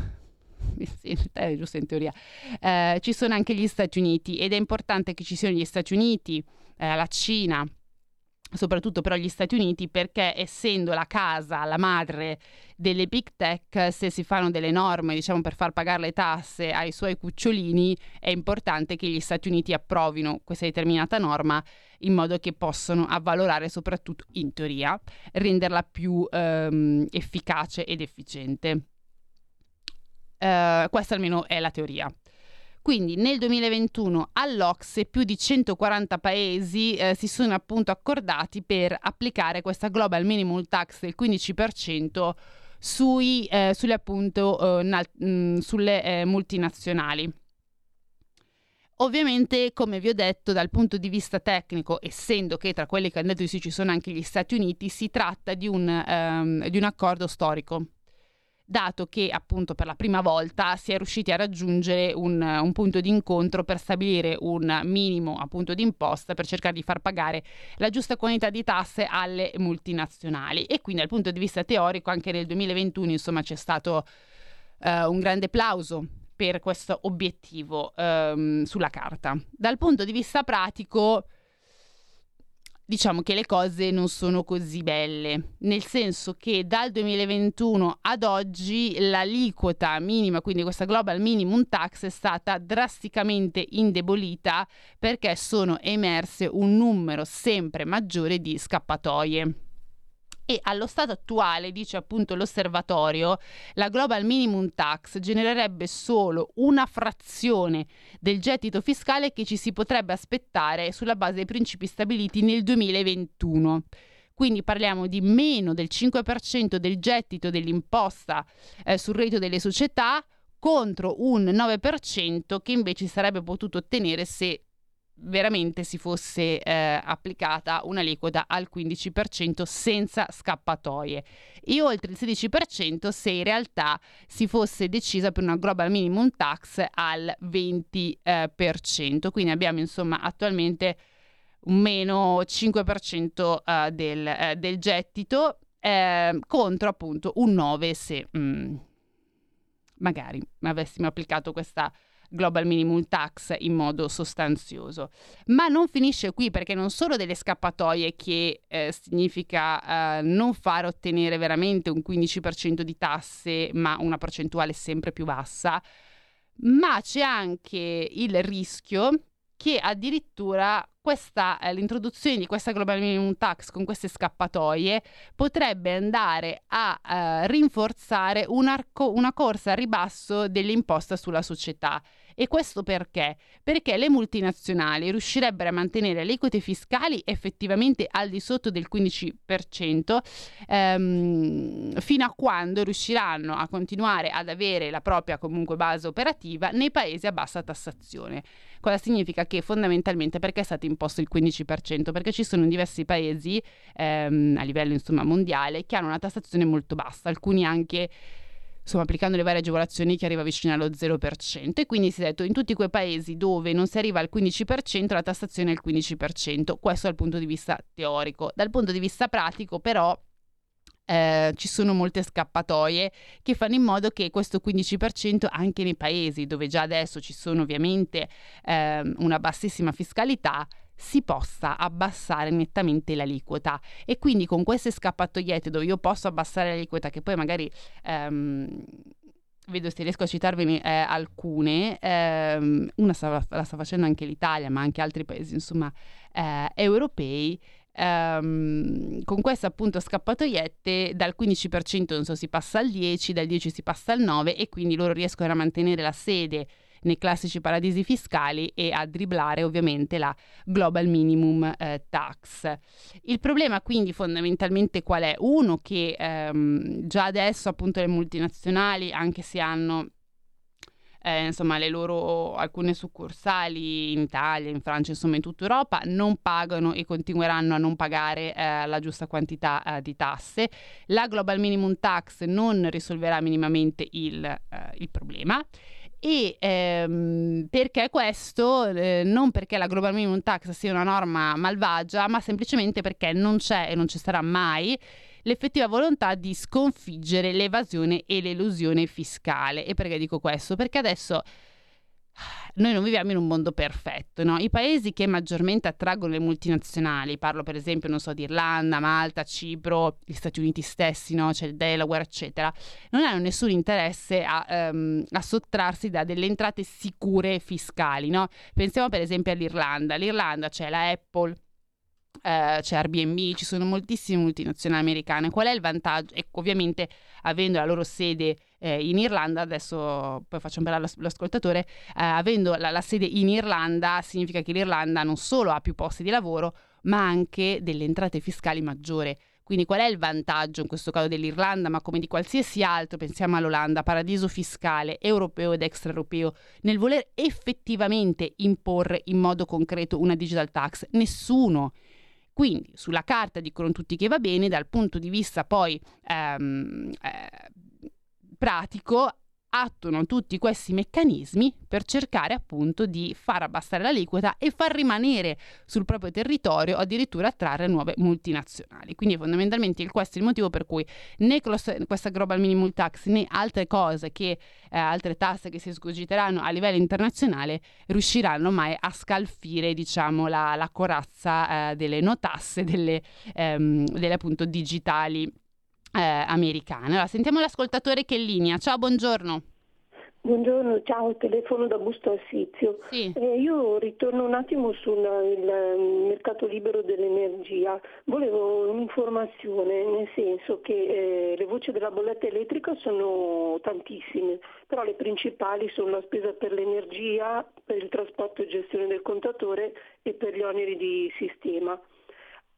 è giusto in teoria, eh, ci sono anche gli Stati Uniti ed è importante che ci siano gli Stati Uniti, eh, la Cina, soprattutto però gli Stati Uniti, perché essendo la casa, la madre delle big tech, se si fanno delle norme, diciamo, per far pagare le tasse ai suoi cucciolini, è importante che gli Stati Uniti approvino questa determinata norma in modo che possano avvalorare, soprattutto in teoria, renderla più ehm, efficace ed efficiente. Uh, questa almeno è la teoria. Quindi nel 2021 all'Ocse più di 140 paesi eh, si sono appunto accordati per applicare questa Global Minimum Tax del 15% sui, eh, sulle, appunto, eh, nal- mh, mm, sulle eh, multinazionali. Ovviamente, come vi ho detto, dal punto di vista tecnico, essendo che tra quelli che hanno detto di sì ci sono anche gli Stati Uniti, si tratta di un, um, di un accordo storico dato che appunto per la prima volta si è riusciti a raggiungere un, un punto di incontro per stabilire un minimo appunto di imposta per cercare di far pagare la giusta quantità di tasse alle multinazionali e quindi dal punto di vista teorico anche nel 2021 insomma c'è stato uh, un grande applauso per questo obiettivo um, sulla carta. Dal punto di vista pratico diciamo che le cose non sono così belle, nel senso che dal 2021 ad oggi l'aliquota minima, quindi questa global minimum tax, è stata drasticamente indebolita perché sono emerse un numero sempre maggiore di scappatoie e allo stato attuale, dice appunto l'osservatorio, la Global Minimum Tax genererebbe solo una frazione del gettito fiscale che ci si potrebbe aspettare sulla base dei principi stabiliti nel 2021. Quindi parliamo di meno del 5% del gettito dell'imposta eh, sul reddito delle società contro un 9% che invece sarebbe potuto ottenere se veramente si fosse eh, applicata un'aliquota al 15% senza scappatoie e oltre il 16% se in realtà si fosse decisa per una global minimum tax al 20%. Eh, Quindi abbiamo insomma attualmente un meno 5% eh, del, eh, del, gettito ehm, contro appunto un 9% se mm, magari avessimo applicato questa global minimum tax in modo sostanzioso. Ma non finisce qui perché non solo delle scappatoie che eh, significa eh, non fare ottenere veramente un 15% di tasse, ma una percentuale sempre più bassa, ma c'è anche il rischio che addirittura questa, eh, l'introduzione di questa global minimum tax con queste scappatoie potrebbe andare a eh, rinforzare una, una corsa a ribasso dell'imposta sulla società e questo perché? Perché le multinazionali riuscirebbero a mantenere le aliquote fiscali effettivamente al di sotto del 15% ehm, fino a quando riusciranno a continuare ad avere la propria comunque base operativa nei paesi a bassa tassazione. Cosa significa? Che fondamentalmente perché è stato imposto il 15%? Perché ci sono diversi paesi ehm, a livello insomma, mondiale che hanno una tassazione molto bassa, alcuni anche insomma applicando le varie agevolazioni che arriva vicino allo 0% e quindi si è detto in tutti quei paesi dove non si arriva al 15% la tassazione è il 15%, questo dal punto di vista teorico. Dal punto di vista pratico però eh, ci sono molte scappatoie che fanno in modo che questo 15% anche nei paesi dove già adesso ci sono ovviamente eh, una bassissima fiscalità si possa abbassare nettamente l'aliquota. E quindi con queste scappatoiette dove io posso abbassare l'aliquota che poi magari ehm, vedo se riesco a citarvene eh, alcune ehm, una sta, la sta facendo anche l'Italia ma anche altri paesi insomma eh, europei Um, con queste appunto scappatoiette dal 15% non so, si passa al 10, dal 10 si passa al 9 e quindi loro riescono a mantenere la sede nei classici paradisi fiscali e a dribblare ovviamente la global minimum eh, tax. Il problema quindi fondamentalmente qual è? Uno che ehm, già adesso appunto le multinazionali, anche se hanno eh, insomma le loro alcune succursali in Italia, in Francia, insomma in tutta Europa non pagano e continueranno a non pagare eh, la giusta quantità eh, di tasse. La Global Minimum Tax non risolverà minimamente il, eh, il problema e ehm, perché questo? Eh, non perché la Global Minimum Tax sia una norma malvagia, ma semplicemente perché non c'è e non ci sarà mai l'effettiva volontà di sconfiggere l'evasione e l'elusione fiscale. E perché dico questo? Perché adesso noi non viviamo in un mondo perfetto, no? I paesi che maggiormente attraggono le multinazionali, parlo per esempio, non so, di Irlanda, Malta, Cipro, gli Stati Uniti stessi, no? C'è il Delaware, eccetera, non hanno nessun interesse a, um, a sottrarsi da delle entrate sicure fiscali, no? Pensiamo per esempio all'Irlanda. L'Irlanda c'è la Apple, Uh, c'è Airbnb, ci sono moltissime multinazionali americane. Qual è il vantaggio? Ecco, ovviamente avendo la loro sede eh, in Irlanda, adesso poi faccio un bel l'ascoltatore, eh, avendo la, la sede in Irlanda significa che l'Irlanda non solo ha più posti di lavoro, ma anche delle entrate fiscali maggiori. Quindi qual è il vantaggio in questo caso dell'Irlanda, ma come di qualsiasi altro, pensiamo all'Olanda, paradiso fiscale europeo ed extraeuropeo, nel voler effettivamente imporre in modo concreto una digital tax? Nessuno. Quindi sulla carta dicono tutti che va bene, dal punto di vista poi ehm, eh, pratico attuano tutti questi meccanismi per cercare appunto di far abbassare l'aliquota e far rimanere sul proprio territorio o addirittura attrarre nuove multinazionali. Quindi fondamentalmente questo è il motivo per cui né questa Global Minimum Tax né altre cose che eh, altre tasse che si escogiteranno a livello internazionale riusciranno mai a scalfire diciamo la, la corazza eh, delle no tasse delle, ehm, delle appunto digitali eh, americane. Allora, sentiamo l'ascoltatore che è in linea. Ciao, buongiorno. Buongiorno, ciao, telefono da Busto Assizio. Sì. Eh, io ritorno un attimo sul mercato libero dell'energia. Volevo un'informazione, nel senso che eh, le voci della bolletta elettrica sono tantissime, però le principali sono la spesa per l'energia, per il trasporto e gestione del contatore e per gli oneri di sistema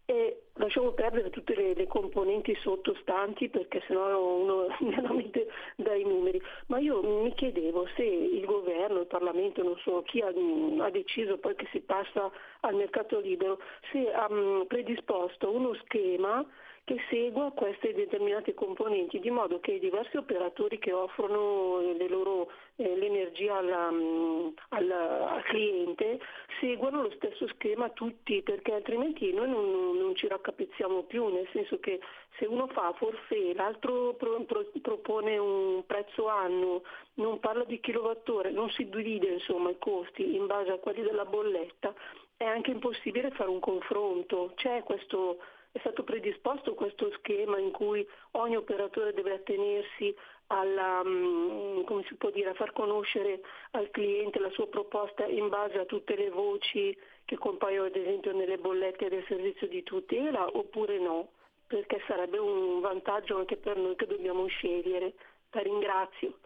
e lasciamo perdere tutte le, le, componenti sottostanti perché sennò uno veramente dà i numeri. Ma io mi chiedevo se il governo, il Parlamento, non so chi ha, ha deciso poi che si passa al mercato libero, se ha um, predisposto uno schema che segua queste determinate componenti, di modo che i diversi operatori che offrono loro, eh, l'energia alla, mm, al, al, cliente seguano lo stesso schema tutti, perché altrimenti noi non, non, ci raccapezziamo più, nel senso che se uno fa forfè, l'altro pro, pro, propone un prezzo anno, non parla di kilowattora, non si divide insomma i costi in base a quelli della bolletta, è anche impossibile fare un confronto. C'è questo è stato predisposto questo schema in cui ogni operatore deve attenersi alla, mm, dire, a far conoscere al cliente la sua proposta in base a tutte le voci che compaiono ad esempio nelle bollette del servizio di tutela oppure no, perché sarebbe un vantaggio anche per noi che dobbiamo scegliere. La ringrazio.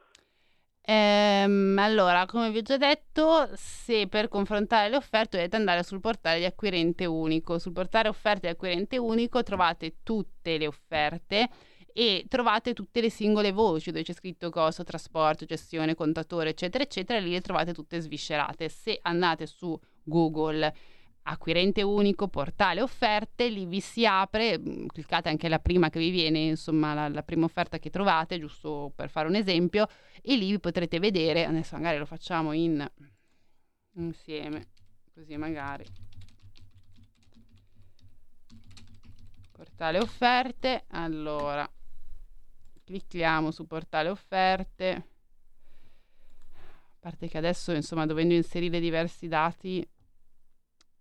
Ehm, allora, come vi ho già detto, se per confrontare le offerte dovete andare sul portale di acquirente unico. Sul portale offerte di acquirente unico trovate tutte le offerte e trovate tutte le singole voci dove c'è scritto costo, trasporto, gestione, contatore, eccetera, eccetera, lì le trovate tutte sviscerate. Se andate su Google acquirente unico, portale offerte, lì vi si apre, mm, cliccate anche la prima che vi viene, insomma la, la, prima offerta che trovate, giusto per fare un esempio, e lì vi potrete vedere, adesso magari lo facciamo in, insieme, così magari. Portale offerte, allora clicchiamo su portale offerte, a parte che adesso insomma dovendo inserire diversi dati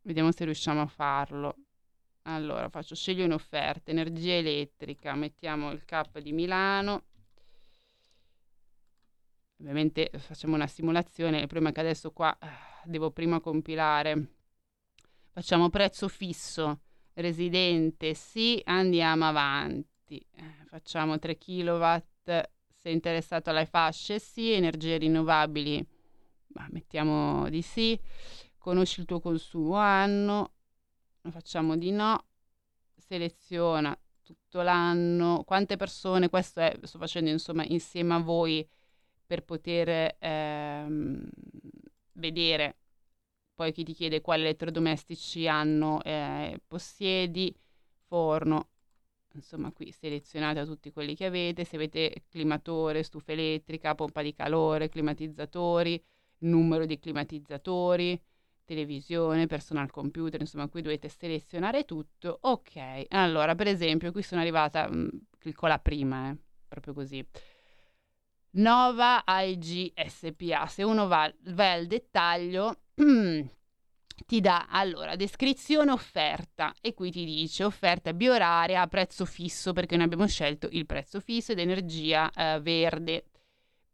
Vediamo se riusciamo a farlo. Allora, faccio scegli un'offerta, energia elettrica, mettiamo il cap di Milano. Ovviamente facciamo una simulazione, il problema è che adesso qua eh, devo prima compilare. Facciamo prezzo fisso, residente, sì, andiamo avanti. Eh, facciamo 3 kW, se interessato alle fasce, sì, energie rinnovabili, ma mettiamo di sì conosci il tuo consumo anno, facciamo di no, seleziona tutto l'anno, quante persone, questo è, sto facendo insomma insieme a voi per poter ehm, vedere. Poi chi ti chiede quali elettrodomestici hanno, eh, possiedi, forno, insomma qui selezionate tutti quelli che avete, se avete climatore, stufa elettrica, pompa di calore, climatizzatori, numero di climatizzatori, televisione, personal computer, insomma qui dovete selezionare tutto. Ok, allora per esempio qui sono arrivata, mh, mm, clicco la prima, eh, proprio così. Nova IG SPA, se uno va, va al dettaglio ti dà allora descrizione offerta e qui ti dice offerta bioraria a prezzo fisso perché noi abbiamo scelto il prezzo fisso ed energia eh, verde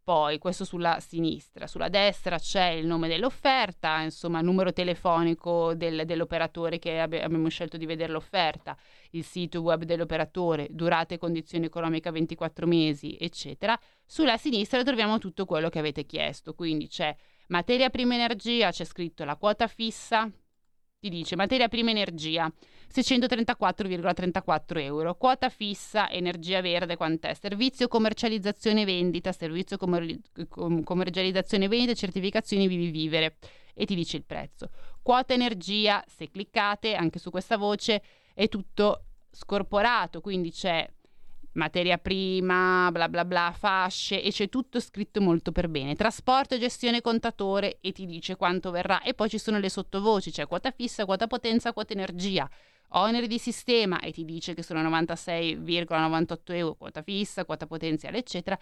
poi questo sulla sinistra, sulla destra c'è il nome dell'offerta, insomma numero telefonico del, dell'operatore che abbi- abbiamo scelto di vedere l'offerta, il sito web dell'operatore, durata e condizioni economiche 24 mesi, eccetera. Sulla sinistra troviamo tutto quello che avete chiesto, quindi c'è materia prima energia, c'è scritto la quota fissa, ti dice materia prima energia 634,34 euro, quota fissa energia verde quant'è, servizio commercializzazione vendita, servizio commer- commercializzazione vendita, certificazioni vivi vivere. E ti dice il prezzo. Quota energia, se cliccate anche su questa voce è tutto scorporato, quindi c'è materia prima, bla bla bla, fasce e c'è tutto scritto molto per bene. Trasporto, gestione, contatore e ti dice quanto verrà e poi ci sono le sottovoci, cioè quota fissa, quota potenza, quota energia. Oneri di sistema e ti dice che sono 96,98 euro quota fissa, quota potenziale, eccetera.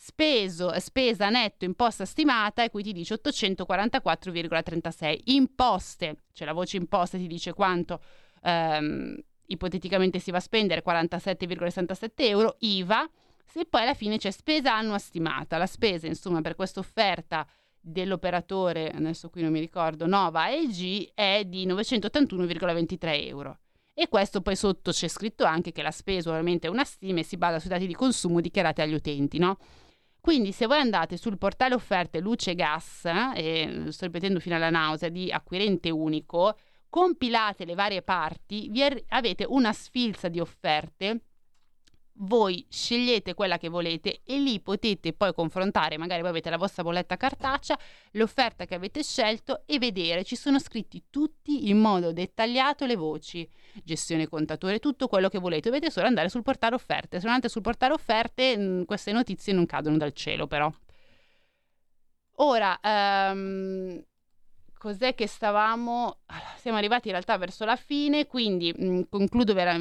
Speso, spesa netto imposta stimata e qui ti dice 844,36. Imposte, cioè la voce imposte ti dice quanto ehm, ipoteticamente si va a spendere 47,67 euro, IVA, se poi alla fine c'è spesa annua stimata. La spesa, insomma, per questa offerta dell'operatore, adesso qui non mi ricordo, Nova AG, è di 981,23 euro. E questo poi sotto c'è scritto anche che la spesa ovviamente è una stima e si basa sui dati di consumo dichiarati agli utenti, no? Quindi se voi andate sul portale offerte luce e gas, eh, sto ripetendo fino alla nausea, di acquirente unico, compilate le varie parti, vi ar- avete una sfilza di offerte voi scegliete quella che volete e lì potete poi confrontare, magari voi avete la vostra bolletta cartacea, l'offerta che avete scelto e vedere, ci sono scritti tutti in modo dettagliato le voci, gestione contatore, tutto quello che volete, dovete solo andare sul portale offerte, se non andate sul portale offerte mh, queste notizie non cadono dal cielo però. Ora, um, cos'è che stavamo... Siamo arrivati in realtà verso la fine, quindi mh, concludo vera-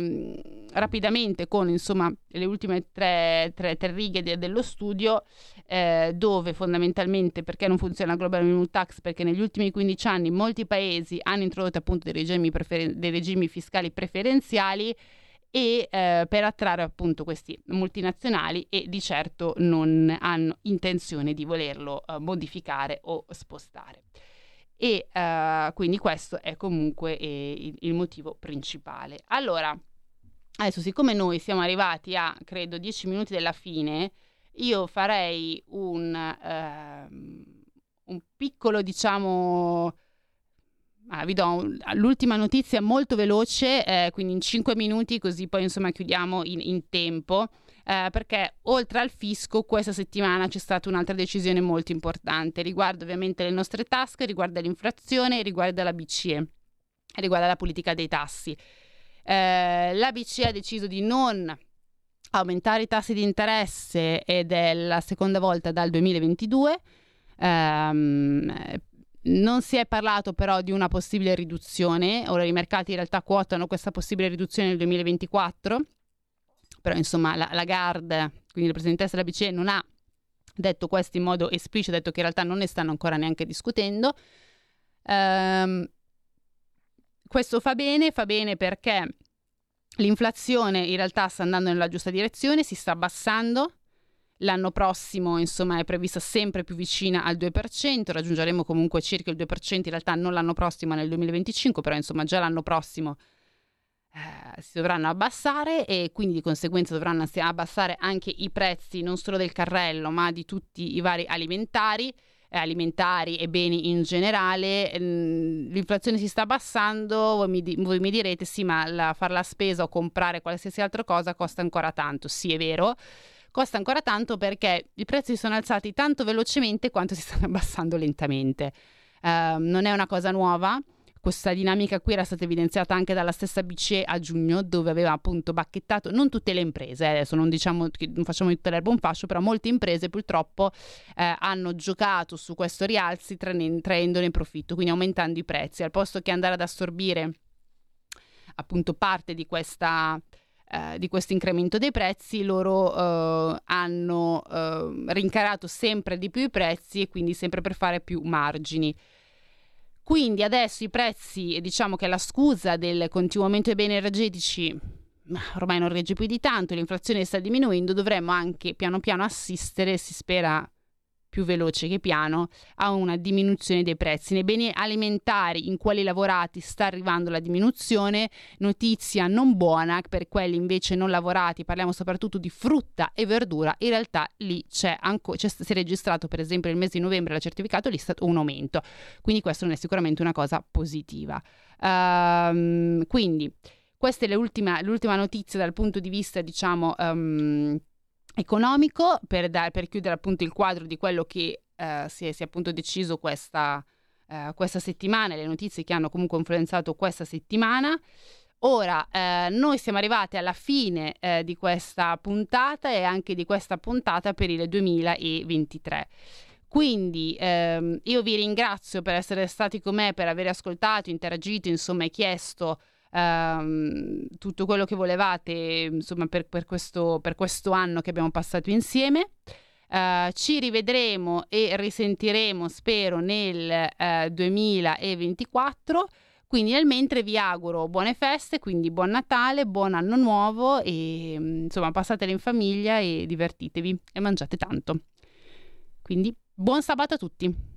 rapidamente con insomma, le ultime tre, tre, tre righe de- dello studio, eh, dove fondamentalmente perché non funziona la Global Minimum Tax? Perché negli ultimi 15 anni molti paesi hanno introdotto appunto dei regimi, preferen- dei regimi fiscali preferenziali e eh, per attrarre appunto questi multinazionali e di certo non hanno intenzione di volerlo eh, modificare o spostare e uh, quindi questo è comunque eh, il, il, motivo principale. Allora, adesso siccome noi siamo arrivati a, credo, 10 minuti della fine, io farei un, uh, un piccolo, diciamo... Ah, vi do l'ultima notizia molto veloce, eh, quindi in 5 minuti, così poi insomma chiudiamo in, in tempo eh, perché oltre al fisco questa settimana c'è stata un'altra decisione molto importante, riguarda ovviamente le nostre tasche, riguarda l'inflazione, riguarda la BCE, riguarda la politica dei tassi. Eh, la BCE ha deciso di non aumentare i tassi di interesse ed è la seconda volta dal 2022. Um, non si è parlato però di una possibile riduzione, ora i mercati in realtà quotano questa possibile riduzione nel 2024 però insomma la, la GARD, quindi la Presidentessa della BCE, non ha detto questo in modo esplicito, ha detto che in realtà non ne stanno ancora neanche discutendo. Um, questo fa bene, fa bene perché l'inflazione in realtà sta andando nella giusta direzione, si sta abbassando. L'anno prossimo, insomma, è prevista sempre più vicina al 2%, raggiungeremo comunque circa il 2% in realtà non l'anno prossimo, ma nel 2025, però insomma già l'anno prossimo eh, si dovranno abbassare e quindi di conseguenza dovranno abbassare anche i prezzi non solo del carrello ma di tutti i vari alimentari eh, alimentari e beni in generale. Mm, l'inflazione si sta abbassando voi mi, voi mi direte sì ma la, fare la spesa o comprare qualsiasi altra cosa costa ancora tanto. Sì è vero costa ancora tanto perché i prezzi sono alzati tanto velocemente quanto si stanno abbassando lentamente. Uh, non è una cosa nuova. Questa dinamica qui era stata evidenziata anche dalla stessa BCE a giugno, dove aveva appunto bacchettato non tutte le imprese, eh, adesso non diciamo non facciamo di tutta l'erba un fascio, però molte imprese purtroppo eh, hanno giocato su questo rialzi traendone profitto, quindi aumentando i prezzi, al posto che andare ad assorbire appunto parte di questa eh, di questo incremento dei prezzi, loro eh, hanno eh, rincarato sempre di più i prezzi e quindi sempre per fare più margini. Quindi adesso i prezzi, diciamo che la scusa del continuo aumento dei beni energetici ormai non regge più di tanto, l'inflazione sta diminuendo, dovremmo anche piano piano assistere, si spera più veloce che piano a una diminuzione dei prezzi. Nei beni alimentari in quelli lavorati sta arrivando la diminuzione, notizia non buona per quelli invece non lavorati, parliamo soprattutto di frutta e verdura, in realtà lì c'è ancora, c'è, si è registrato per esempio nel mese di novembre la certificato lì un aumento, quindi questo non è sicuramente una cosa positiva. Um, quindi questa è l'ultima, l'ultima, notizia dal punto di vista, diciamo, um, economico per, da, per, chiudere appunto il quadro di quello che eh, si, è, si, è, appunto deciso questa, eh, questa settimana, le notizie che hanno comunque influenzato questa settimana. Ora, eh, noi siamo arrivati alla fine eh, di questa puntata e anche di questa puntata per il 2023. Quindi ehm, io vi ringrazio per essere stati con me, per aver ascoltato, interagito, insomma, e chiesto ehm, tutto quello che volevate, insomma, per, per, questo, per questo anno che abbiamo passato insieme. Uh, ci rivedremo e risentiremo, spero, nel uh, 2024. Quindi nel mentre vi auguro buone feste, quindi buon Natale, buon anno nuovo e insomma passatele in famiglia e divertitevi e mangiate tanto. Quindi buon sabato a tutti!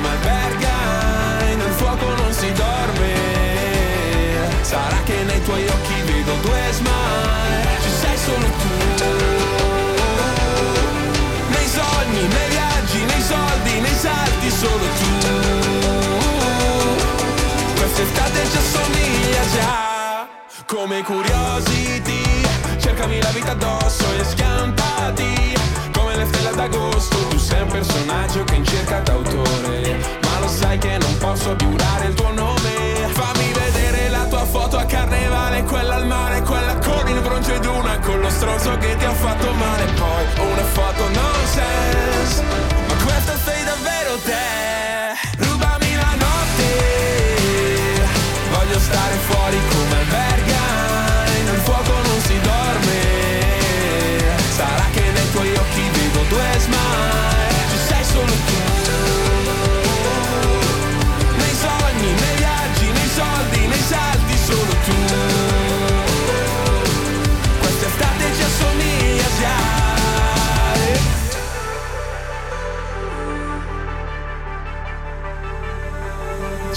Sarà che nei tuoi occhi vedo due smile. Ci sei solo tu. Nei sogni, nei viaggi, nei soldi, nei salti, solo tu. Quest'estate ci assomiglia già. Come curiosity, cercami la vita addosso e schiantati. Come le stelle d'agosto, tu sei un personaggio che in cerca d'autore. Ma lo sai che non posso giurare il tuo nome. Fammi foto a carnevale, quella al mare, quella con il bronzo ed una con lo stronzo che ti ha fatto male. Poi una foto nonsense.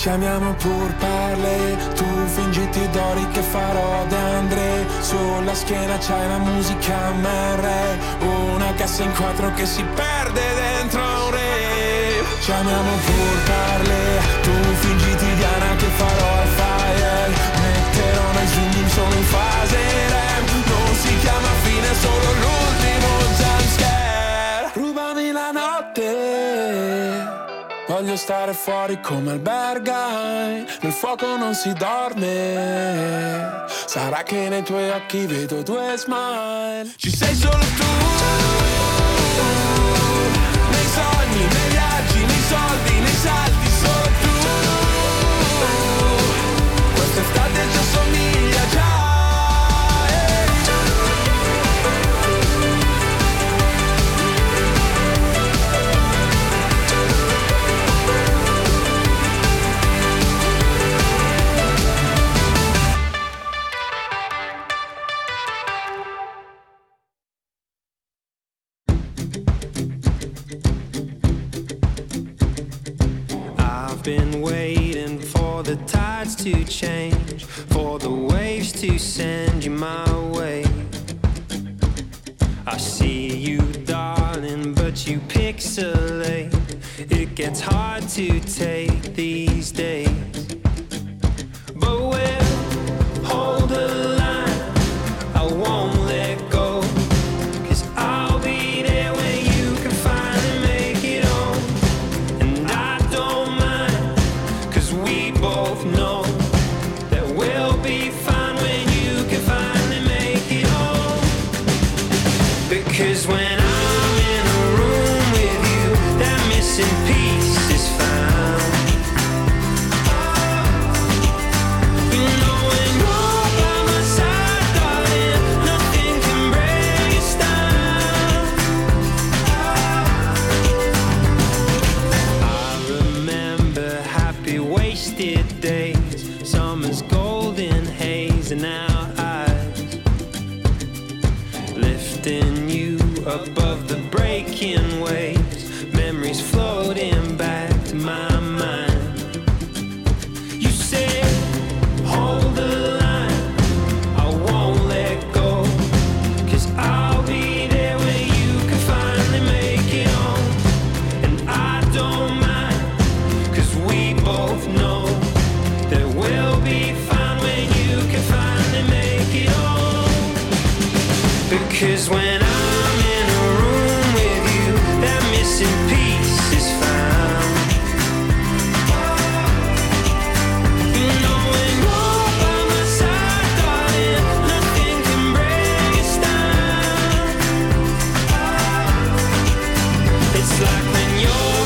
Ci amiamo pur parle, tu fingiti d'ori che farò da Andre? Sulla schiena c'hai la musica MR Una cassa in quattro che si perde dentro un re. Ci amiamo pur parle, tu fingiti Diana che farò Voglio stare fuori come albergai, nel fuoco non si dorme. Sarà che nei tuoi occhi vedo due smile. Ci sei solo tu. Nei sogni, nei viaggi, nei soldi, been waiting for the tides to change, for the waves to send you my way. I see you, darling, but you pixelate. It gets hard to take these days. know